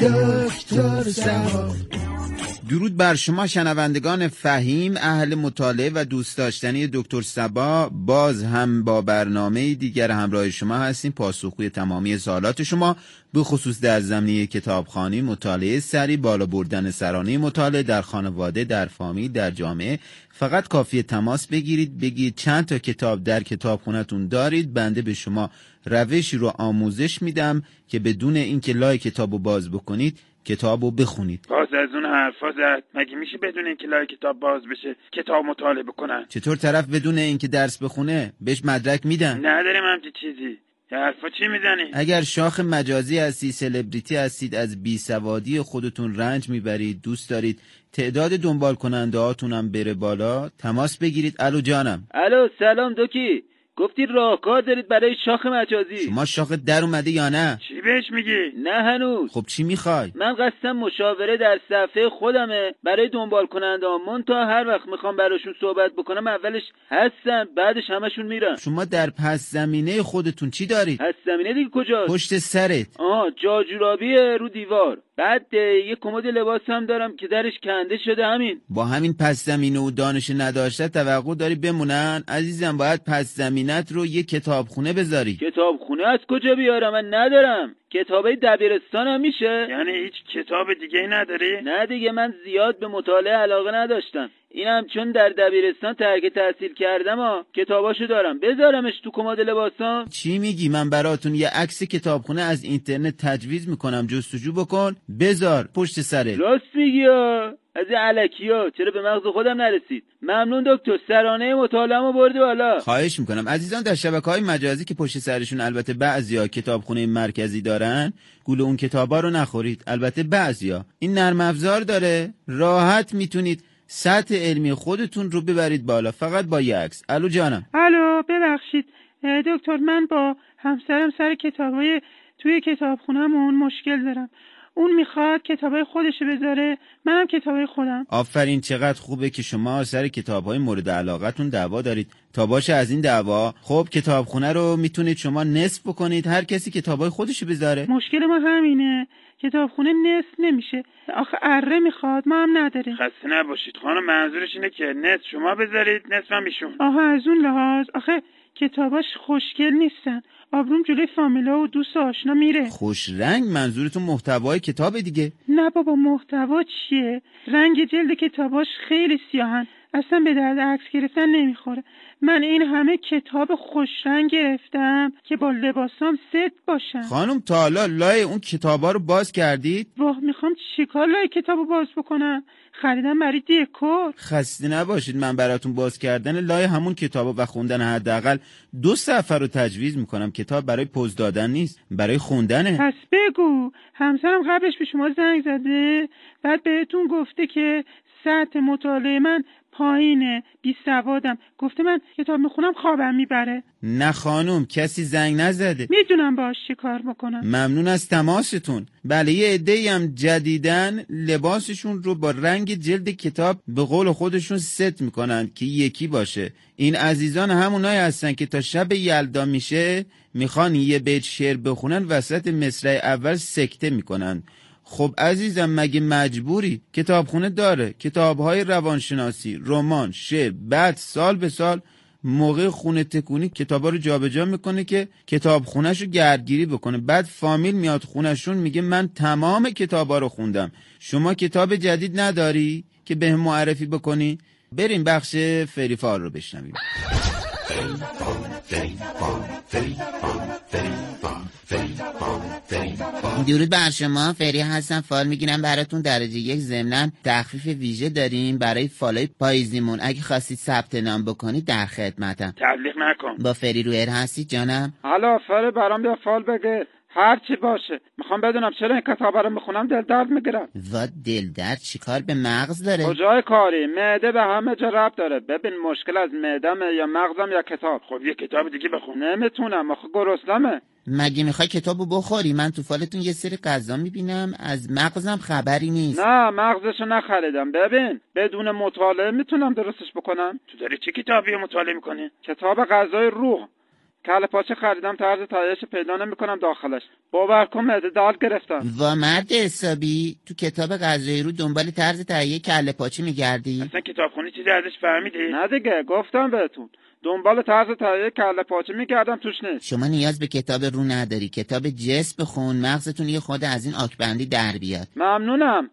دکتر درود بر شما شنوندگان فهیم اهل مطالعه و دوست داشتنی دکتر سبا. باز هم با برنامه دیگر همراه شما هستیم. پاسخگوی تمامی سوالات شما به خصوص در زمینه کتابخانی مطالعه سری بالا بردن سرانه مطالعه در خانواده در فامیل در جامعه. فقط کافی تماس بگیرید بگید چند تا کتاب در کتابخونهتون دارید. بنده به شما روشی رو آموزش میدم که بدون اینکه لای کتابو باز بکنید کتابو بخونید. باز از اون حرفا زد. مگه میشه بدون اینکه لای کتاب باز بشه کتاب مطالعه بکنن؟ چطور طرف بدون اینکه درس بخونه بهش مدرک میدن؟ نداریم همچی چیزی. حرفا چی می‌زنی؟ اگر شاخ مجازی هستی سلبریتی هستید از بیسوادی خودتون رنج می‌برید دوست دارید تعداد دنبال کننده هاتونم بره بالا تماس بگیرید. الو جانم. الو سلام دوکی گفتی راهکار دارید برای شاخ مجازی. شما شاخ در اومده یا نه؟ چی بهش میگی؟ نه هنوز. خب چی می‌خوای؟ من قصدم مشاوره در صفحه خودمه. برای دنبال کننده من تا هر وقت می‌خوام براشون صحبت بکنم اولش هستم بعدش همشون میرم شما در پس زمینه خودتون چی دارید؟ پس زمینه دیگه کجاست؟ پشت سرت. آها جاجورابیه رو دیوار. بعد یه کمد لباس هم دارم که درش کنده شده همین. با همین پس زمینه و دانش نداشته توقع داری بمونن؟ عزیزم باید پس زمینت رو یه کتابخونه بذاری. کتابخونه از کجا بیارم؟ من ندارم. کتابه دبیرستان هم میشه؟ یعنی هیچ کتاب دیگه ای نداری؟ نه دیگه من زیاد به مطالعه علاقه نداشتم. اینم چون در دبیرستان ترک تحصیل کردم ها کتاباشو دارم. بذارمش تو کمد لباسام. چی میگی؟ من براتون یه عکس کتابخونه از اینترنت تجویز می‌کنم. جستجو بکن. بذار پشت سرت. راست میگی ها. از این علکی ها چرا به مغز خودم نرسید؟ ممنون دکتر سرانه مطالعه‌مو بردی بالا. خواهش می‌کنم. عزیزان در شبکه های مجازی که پشت سرشون البته بعضیا کتابخونه مرکزی دارن گول اون کتابا رو نخورید. البته بعضیا. این نرم افزار داره. راحت می‌تونید سطح علمی خودتون رو ببرید بالا. فقط با یه عکس. الو جانم. الو ببخشید. دکتر من با همسرم سر کتابای توی کتابخونهمون مشکل دارم. اون می‌خواد کتابای خودشو بذاره. منم کتابای خودم. آفرین چقدر خوبه که شما سر کتاب های مورد علاقتون دعوا دارید. تا باشه از این دعوا. خب کتابخونه رو می‌تونید شما نصف بکنید. هر کسی کتاب های خودشو بذاره. مشکل ما همینه. کتابخونه نصف نمیشه. آخه اره می‌خواد ما هم نداریم. خسته نباشید خانم منظورش اینه که نصف شما بذارید نصف هم ایشون آها از اون لحاظ. آخه کتاباش خوشگل نیستن. آبروم جلوی فامیلا و دوست آشنا میره. خوش رنگ منظورتون محتوای کتاب دیگه. نه بابا محتوا چیه؟ رنگ جلد کتاباش خیلی سیاهن. اصلا به درد عکس گرفتن نمی‌خوره. من این همه کتاب خوش رنگ گرفتم که با لباسام ست باشن خانم تا حالا لای اون کتابا رو باز کردید؟ واه می‌خوام چیکار لای کتابو باز بکنم؟ خریدم برای دکور. خسته نباشید من براتون باز کردن لای همون کتاب و خوندن حداقل دو صفحه رو تجویز می‌کنم. کتاب برای پوز دادن نیست برای خوندنه. پس بگو. همسرم قبلش به شما زنگ زده بعد بهتون گفته که سطح مطالعه من پایینه. بی سوادم. گفته من کتاب می‌خونم خوابم می‌بره. نه خانم کسی زنگ نزده. می‌دونم باش چی کار بکنم. ممنون از تماستون. بله یه عده هم جدیدن لباسشون رو با رنگ جلد کتاب به قول خودشون ست می‌کنن که یکی باشه. این عزیزان همونایی هستن که تا شب یلدا میشه می‌خوان یه بیت شعر بخونن وسط مصرع اول سکته می‌کنن. خب عزیزم مگه مجبوری؟ کتابخونه داره. کتابهای روانشناسی رمان شعر بعد سال به سال موقع خونه تکونی کتابا رو جابجا می‌کنه که کتاب خونش رو گردگیری بکنه. بعد فامیل میاد خونشون میگه من تمام کتابا رو خوندم. شما کتاب جدید نداری که به معرفی بکنی؟ بریم بخش فریفار رو بشنویم. درود بر شما فری هستم. فال می‌گیرم براتون درجه یک. ضمنا تخفیف ویژه داریم برای فالای پاییزیمون. اگه خواستید ثبت نام بکنید در خدمتم. تبلیغ نکن. با فری رویر هستید جانم؟ حالا فره برام بیا فال بگه. هر چی باشه. می‌خوام بدونم چرا این کتاب رو می‌خونم دل درد می‌گیرم. و دل درد چیکار به مغز داره؟ کجای کاری؟ معده به همه جا رب داره. ببین مشکل از معدمه یا مغزم یا کتاب. خب یه کتاب دیگه بخون. نمی‌تونم. آخه گرسنمه مگه می‌خوای کتابو بخوری؟ من تو فالتون یه سری غذا می‌بینم از مغزم خبری نیست. نه مغزشو نخریدم. ببین بدون مطالعه می‌تونم درستش بکنم؟ تو داری چه کتابی مطالعه می‌کنی؟ کتاب غذای روح. کله پاچه خریدم طرز تهیهش پیدا نمی‌کنم داخلش. باور کن معده گرفتم. و مرد حسابی تو کتاب غذایی رو دنبال طرز تهیه کله پاچه میگردی؟ اصلا کتابخونی چیزی ازش فهمیدی؟ نه دیگه گفتم بهتون. دنبال طرز تهیه کله پاچه می‌کردم توش نیست. شما نیاز به کتاب رو نداری. کتاب جس بخون مغزتون یه خود از این آکبندی در بیاد. ممنونم.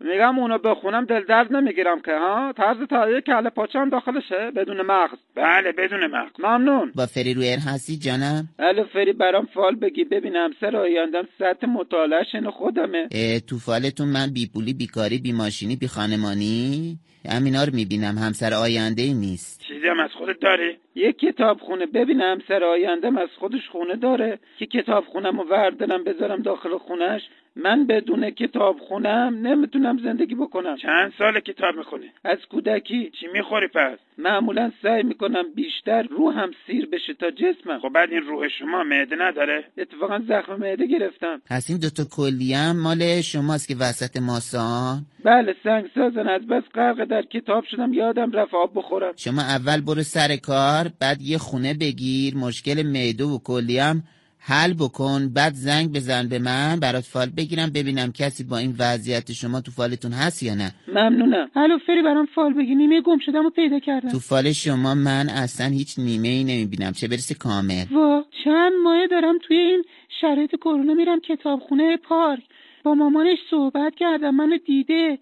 میگم اونو بخونم دل درد نمی‌گیرم که ها؟ طرز تهیه کله پاچه هم داخلشه بدون مغز. بله بدون مغز. ممنون. با فری رویر هستی جانم؟ الو فری برام فال بگی. ببینم سر آیندم سطح مطالعهش اینو خودمه تو فالتون من بی پولی بیکاری بی ماشینی بی خانمانی؟ همینا رو می‌بینم همسر آینده ای نیست. چیزی هم از خودت داری یه کتاب خونه. ببینم سر آیندم از خودش خونه داره. که کتاب خونم و وردارم بذارم داخل خونش من بدون کتاب خونم نمی‌تونم زندگی بکنم. چند سال کتاب می‌خونی؟ از کودکی. چی می‌خوری پس؟ معمولا سعی می‌کنم بیشتر روحم سیر بشه تا جسمم. خب بعد این روح شما معده نداره؟ اتفاقا زخم معده گرفتم. پس این دوتا کلی هم مال شماست که وسط ماسان؟ بله سنگ سازن از بس غرق در کتاب شدم. یادم رفت آب بخورم. شما اول برو سر کار بعد یه خونه بگیر. مشکل معده و کلی هم حل بکن بعد زنگ بزن به من برات فال بگیرم ببینم کسی با این وضعیت شما تو فالتون هست یا نه. ممنونم. الو فری برام فال بگی نیمه گم شدم و پیدا کردم. تو فال شما من اصلا هیچ نیمه ای نمی‌بینم. چه برسه کامل. وا چند ماه دارم توی این شرایط کرونا میرم کتابخونه پارک. با مامانش صحبت کردم منو دیده.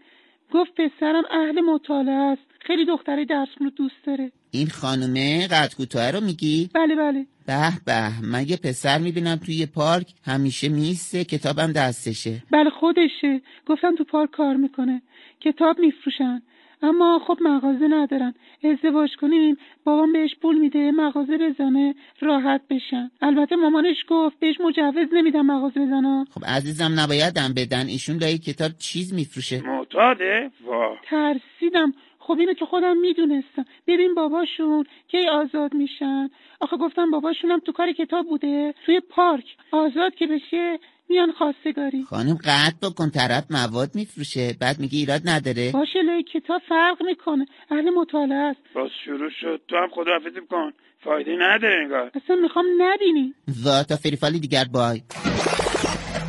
گفت پسرم اهل مطالعه است. خیلی دختری درس رو دوست داره. این خانومه قد کوتاه رو میگی؟ بله بله. به به من یه پسر می‌بینم توی یه پارک همیشه میسته کتابم دستشه. بله خودشه. گفتم تو پارک کار می‌کنه. کتاب میفروشن. اما خب مغازه ندارن. ازدواج کنیم بابام بهش پول میده مغازه بزنه راحت بشن. البته مامانش گفت بهش مجوز نمیدم مغازه بزنم خب عزیزم نبایدم بدن. ایشون لای کتاب چیز میفروشه. معتاده؟ وا ترسیدم. خب اینو که خودم می‌دونستم. ببین باباشون کی آزاد میشن. آخه گفتم باباشونم تو کار کتاب بوده. توی پارک. آزاد که بشه میان خواستگاری. خانم قطع بکن طرف مواد میفروشه. بعد میگه ایراد نداره. باشه لای کتاب فرق می‌کنه. اهل مطالعه است. باز شروع شد. تو هم خداحافظی کن. فایده نداره انگار. اصلا می‌خوام نبینی. و تا فریفالی دیگر بای.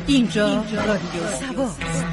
اینجا رادیو سواست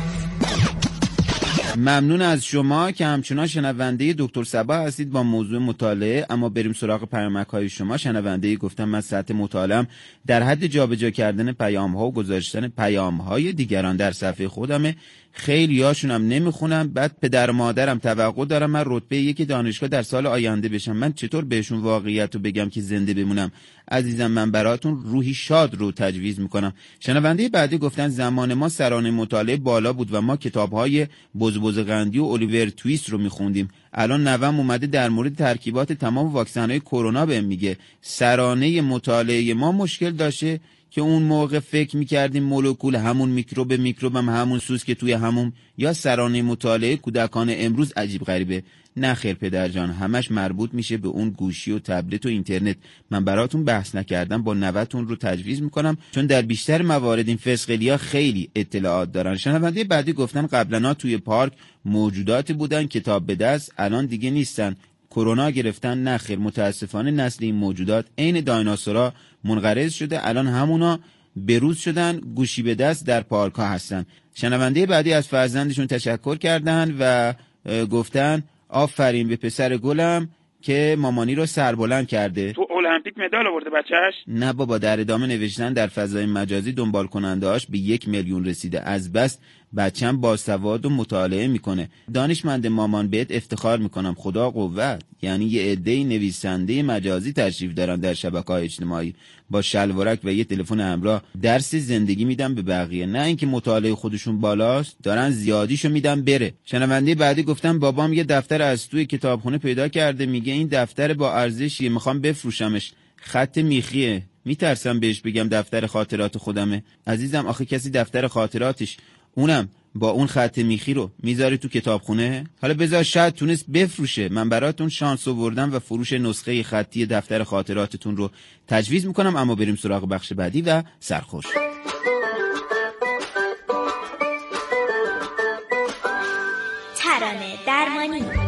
ممنون از شما که همچنان شنونده دکتر سبا هستید با موضوع مطالعه. اما بریم سراغ پیامک های شما. شنونده گفتم من سطح مطالعم در حد جابجا کردن پیام ها و گذاشتن پیام های دیگران در صفحه خودمه. خیلی هاشون هم نمی‌خونم. بعد پدر و مادرم توقع دارم من رتبه یک دانشگاه در سال آینده بشم. من چطور بهشون واقعیت رو بگم که زنده بمونم؟ عزیزم من براتون روحی شاد رو تجویز می‌کنم. شنونده بعدی گفتن زمان ما سرانه مطالعه بالا بود و ما کتاب های بزبز قندی و الیور تویست رو میخوندیم. الان نوم اومده در مورد ترکیبات تمام واکسن های کرونا بهم میگه. سرانه مطالعه ما مشکل داشته. که اون موقع فکر می‌کردیم مولکول همون میکروب میکروب هم همون سوز که توی همون یا سرانه مطالعه کودکان امروز عجیب غریبه. نه خیر پدر جان همش مربوط میشه به اون گوشی و تبلت و اینترنت. من براتون بحث نکردم با نوتون رو تجویز می‌کنم چون در بیشتر موارد این فسقلی ها خیلی اطلاعات دارن. شنونده بعدی گفتن قبلا توی پارک موجوداتی بودن کتاب به دست الان دیگه نیستن. کرونا گرفتن نخیر متاسفانه نسل این موجودات عین دایناسورا منقرض شده. الان همونا بروز شدن گوشی به دست در پارک ها هستن. شنونده بعدی از فرزندشون تشکر کردن و گفتن آفرین به پسر گلم که مامانی رو سربلند کرده. تو المپیک مدال آورده بچهش نه بابا در ادامه نوشتن در فضای مجازی دنبال کنندهاش به یک میلیون رسیده. از بس بچم باسواد و مطالعه می‌کنه. دانشمند مامان بهت افتخار می‌کنم خدا قوت. یعنی یه عده نویسنده مجازی تشریف دارن در شبکه اجتماعی. با شلوارک و یه تلفن همراه درس زندگی میدن به بقیه. نه اینکه مطالعه خودشون بالاست دارن زیادیشو میدن بره. شنونده بعدی گفتم بابام یه دفتر از توی کتابخونه پیدا کرده. میگه این دفتر با ارزشیه می‌خوام بفروشمش. خط میخیه. میترسم بهش بگم دفتر خاطرات خودمه. عزیزم آخه کسی دفتر خاطراتش اونم با اون خط میخی رو می‌ذاری تو کتابخونه؟ حالا بذار شاید تونست بفروشه. من براتون شانس آوردم و فروش نسخه خطی دفتر خاطراتتون رو تجویز می‌کنم اما بریم سراغ بخش بعدی و سرخوش. ترانه درمانی.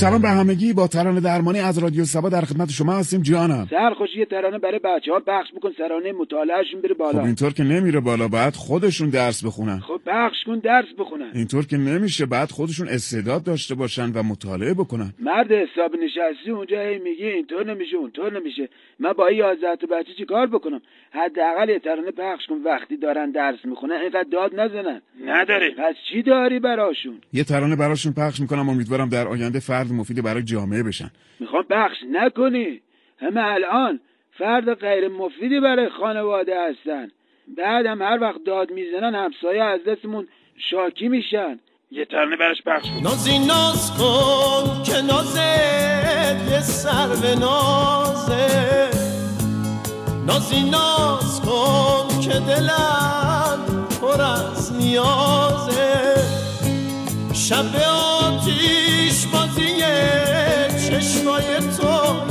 سلام به همگی. با ترانه درمانی از رادیو سبا در خدمت شما هستیم. جانم. سرخوش یه ترانه برای بچه ها پخش بکن سرانه مطالعهشون بره خب بالا اینطور که نمیره بالا بعد خودشون درس بخونن. خب پخش کن درس بخونن. اینطور که نمیشه بعد خودشون استعداد داشته باشن و مطالعه بکنن. مرد حساب نشستی اونجا هی میگی اینطور نمیشه اونطور نمیشه. من با این یازده تا بچه چی کار بکنم؟ حداقل یه ترانه پخش کن وقتی دارن درس می‌خونن اینقدر داد نزنن. نداره پس چی داری براشون؟ یه ترانه براشون پخش می‌کنم امیدوارم در آینده فرد مفید برای جامعه بشن. می‌خوام پخش نکنی. همه الان فرد غیر مفیدی برای خانواده هستن. بعدم هر وقت داد می‌زنن همسایه از دستمون شاکی میشن. یه ترانه براش پخش کن. نازی ناز کن که نازت یه سر به نازه. نازی ناز کن که دلم پر از نیازه. شب آتیش بازی چشمای تو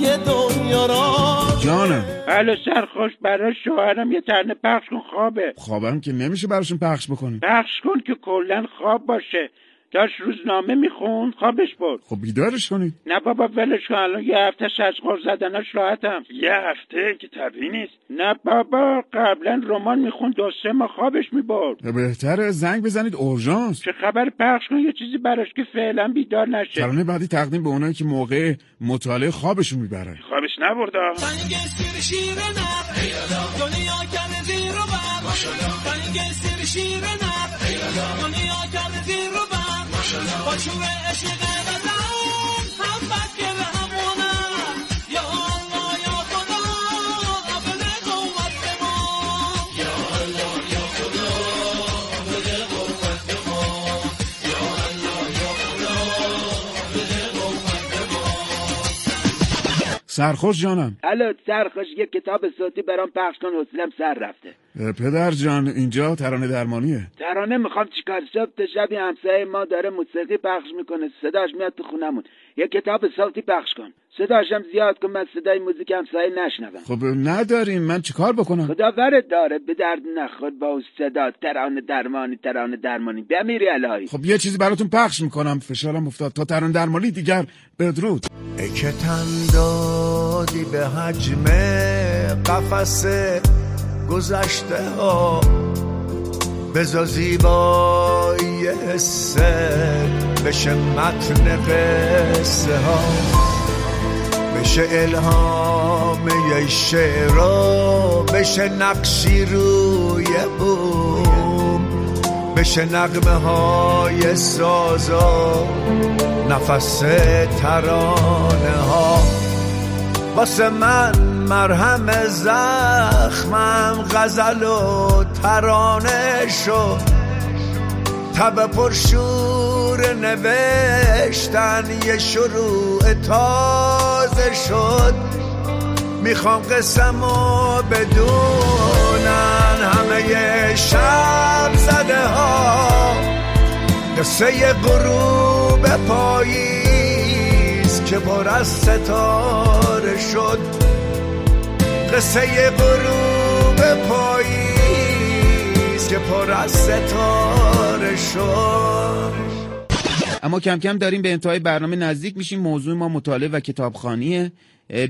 یه دنیا را. جانم. الو سرخوش برای شوهرم یه ترانه پخش کن خوابه. خوابم که نمیشه براشون پخش بکنیم پخش کن که کلا خواب باشه. داشت روزنامه می‌خوند خوابش برد. خب بیدارش کنید. نه بابا ولش کن الان یه هفته از غر زدنش راحتم. یه هفته؟ که طبیعی نیست. نه بابا قبلا رمان می‌خوند دو سه ماه خوابش می‌برد. بهتره زنگ بزنید اورژانس. چه خبر؟ پخش کن یه چیزی براش که فعلا بیدار نشه. ترانه بعدی تقدیم به اونایی که موقع مطالعه خوابشون می‌بره خوابش نبردا سنگ سیر شیر نب دنیا کرده زیر و با شور عشق سرخوش جانم. الو سرخوش یه کتاب صوتی برام پخش کن حوصلم سر رفته. پدر جان اینجا ترانه درمانیه. ترانه می‌خوام چیکار؟ صبح تا شبی همسایه ما داره موسیقی پخش می‌کنه. صداش میاد تو خونمون. یه کتاب صوتی پخش کن. صداشم زیاد کن من صدای موزیک همسایه نشنوم. خب نداریم. من چیکار بکنم؟ خدا ورد داره به درد نخور با اون صدا ترانه درمانی ترانه درمانی. بمیری الهی. خب یه چیزی براتون پخش می‌کنم. فشارم افتاد. تا ترانه درمانی دیگر بدرود. ای که تن دادی به حجم قفس گذشته ها بزا زیبایی حسه بشه متن قصه ها. بشه الهام یه شعرا. بشه نقشی روی بوم. بشه نغمه های سازا. نفس ترانه ها. واسه من مرهم زخمم غزل و ترانه شد تب پرشور نوشتن یه شروع تازه شد. می‌خوام قسمو بدونن همه شب زده ها. قصه غروب پاییز که پر از ستاره شد. قصه غروب پاییز که پر از ستاره شد. اما کم کم داریم به انتهای برنامه نزدیک میشیم. موضوع ما مطالعه و کتابخانیه.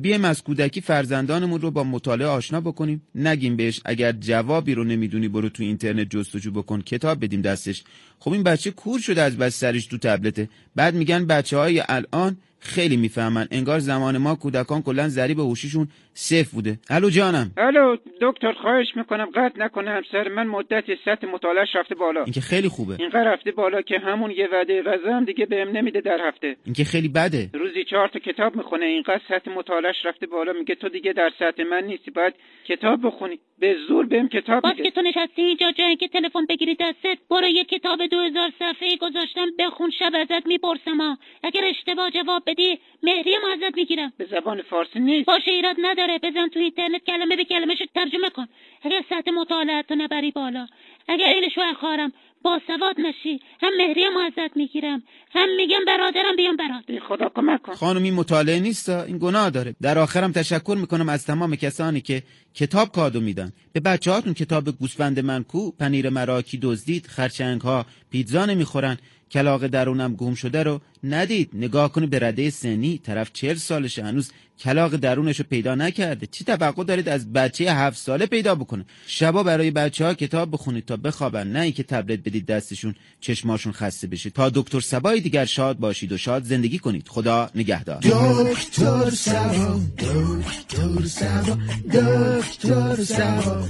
بیایم از کودکی فرزندانمون رو با مطالعه آشنا بکنیم. نگیم بهش اگر جوابی رو نمی‌دونی برو تو اینترنت جستجو بکن کتاب بدیم دستش. خب این بچه کور شده از بس سرش تو تبلته. بعد میگن بچه های الان خیلی می‌فهمن. انگار زمان ما کودکان کلا ضریب هوشیشون صفر بوده. الو جانم. الو دکتر خواهش می‌کنم قطع نکنه همسر من مدتی سطح مطالعهش رفته بالا. این که خیلی خوبه. اینقدر رفته بالا که همون یه وعده غذا هم دیگه بهم نمیده در هفته. این که خیلی بده. روزی چهار تا کتاب می‌خونه اینقدر سطح مطالعهش رفته بالا میگه تو دیگه در سطح من نیستی باید کتاب بخونی. به زور بهم کتاب باز که تو نشستی اینجا جای که تلفن بگیری دستت. برو یه کتاب دو هزار صفحه گذاشتم بخون شب ازت می‌پرسم اگر اشتباه جواب بدی مهری ما ازت می‌گیرم. به زبان فارسی نیست. باشه ایراد نداره. بزن تو اینترنت کلمه به کلمه ترجمه کن. اگر سطح مطالعت رو نبری بالا اگر این شوهر خواهرم با سواد نشی. هم مهری ما ازت می‌گیرم. هم میگم برادرم بیام برات خدا کمک کن. خانم این مطالعه نیست این گناه داره. در آخرم تشکر می‌کنم از تمام کسانی که کتاب کادو میدن. به بچه هاتون کتاب گوسفند منکو پنیر مراکی دزدید خرچنگ ها پیتزا نمی‌خورن. کلاق درونم گم شده رو ندید. نگاه کنی به رده سنی طرف چهل سالشه. هنوز کلاق درونش رو پیدا نکرده. چی توقع دارید از بچه هفت ساله پیدا بکنه؟ شبا برای بچه ها کتاب بخونید تا بخوابن. نه اینکه تبلت بدید دستشون چشماشون خسته بشه. تا دکتر سبای دیگر شاد باشید و شاد زندگی کنید. خدا نگهدار. دکتر سبا دکتر سبا دکتر سبا